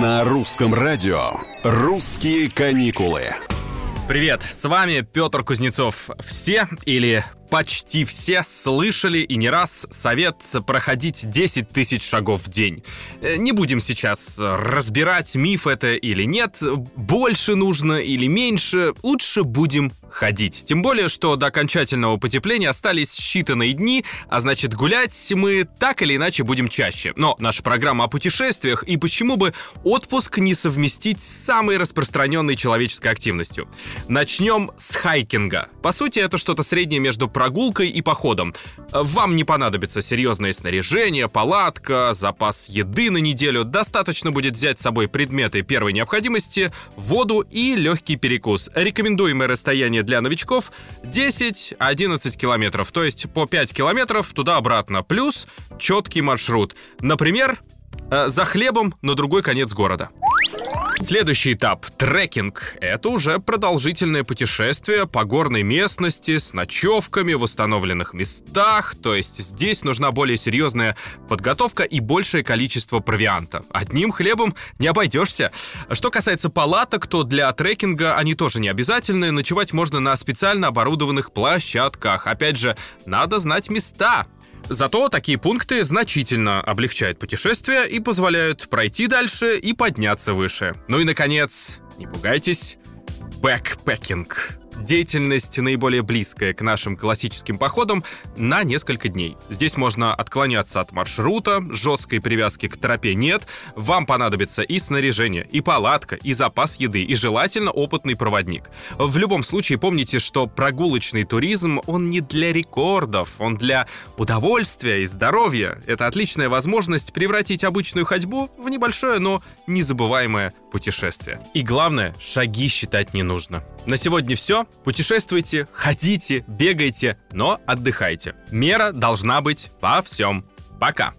На русском радио «Русские каникулы». Привет, с вами Петр Кузнецов. Все или почти все слышали и не раз совет проходить 10 тысяч шагов в день. Э, не будем сейчас разбирать, миф это или нет, больше нужно или меньше, лучше будем ходить. Тем более, что до окончательного потепления остались считанные дни, а значит гулять мы так или иначе будем чаще. Но наша программа о путешествиях и почему бы отпуск не совместить с самой распространенной человеческой активностью. Начнем с хайкинга. По сути, это что-то среднее между прогулкой и походом. Вам не понадобится серьезное снаряжение, палатка, запас еды на неделю. Достаточно будет взять с собой предметы первой необходимости, воду и легкий перекус. Рекомендуемое расстояние для новичков 10-11 километров, то есть по 5 километров туда-обратно, плюс четкий маршрут. Например, э, за хлебом на другой конец города. Следующий этап — трекинг. Это уже продолжительное путешествие по горной местности с ночевками в установленных местах, то есть здесь нужна более серьезная подготовка и большее количество провианта. Одним хлебом не обойдешься. Что касается палаток, то для трекинга они тоже не обязательны. Ночевать можно на специально оборудованных площадках. Опять же, надо знать места. Зато такие пункты значительно облегчают путешествие и позволяют пройти дальше и подняться выше. Ну и, наконец, не пугайтесь, backpacking деятельность наиболее близкая к нашим классическим походам на несколько дней. Здесь можно отклоняться от маршрута, жесткой привязки к тропе нет, вам понадобится и снаряжение, и палатка, и запас еды, и желательно опытный проводник. В любом случае помните, что прогулочный туризм, он не для рекордов, он для удовольствия и здоровья. Это отличная возможность превратить обычную ходьбу в небольшое, но незабываемое путешествие. И главное, шаги считать не нужно. На сегодня все. Путешествуйте, ходите, бегайте, но отдыхайте. Мера должна быть во всем. Пока.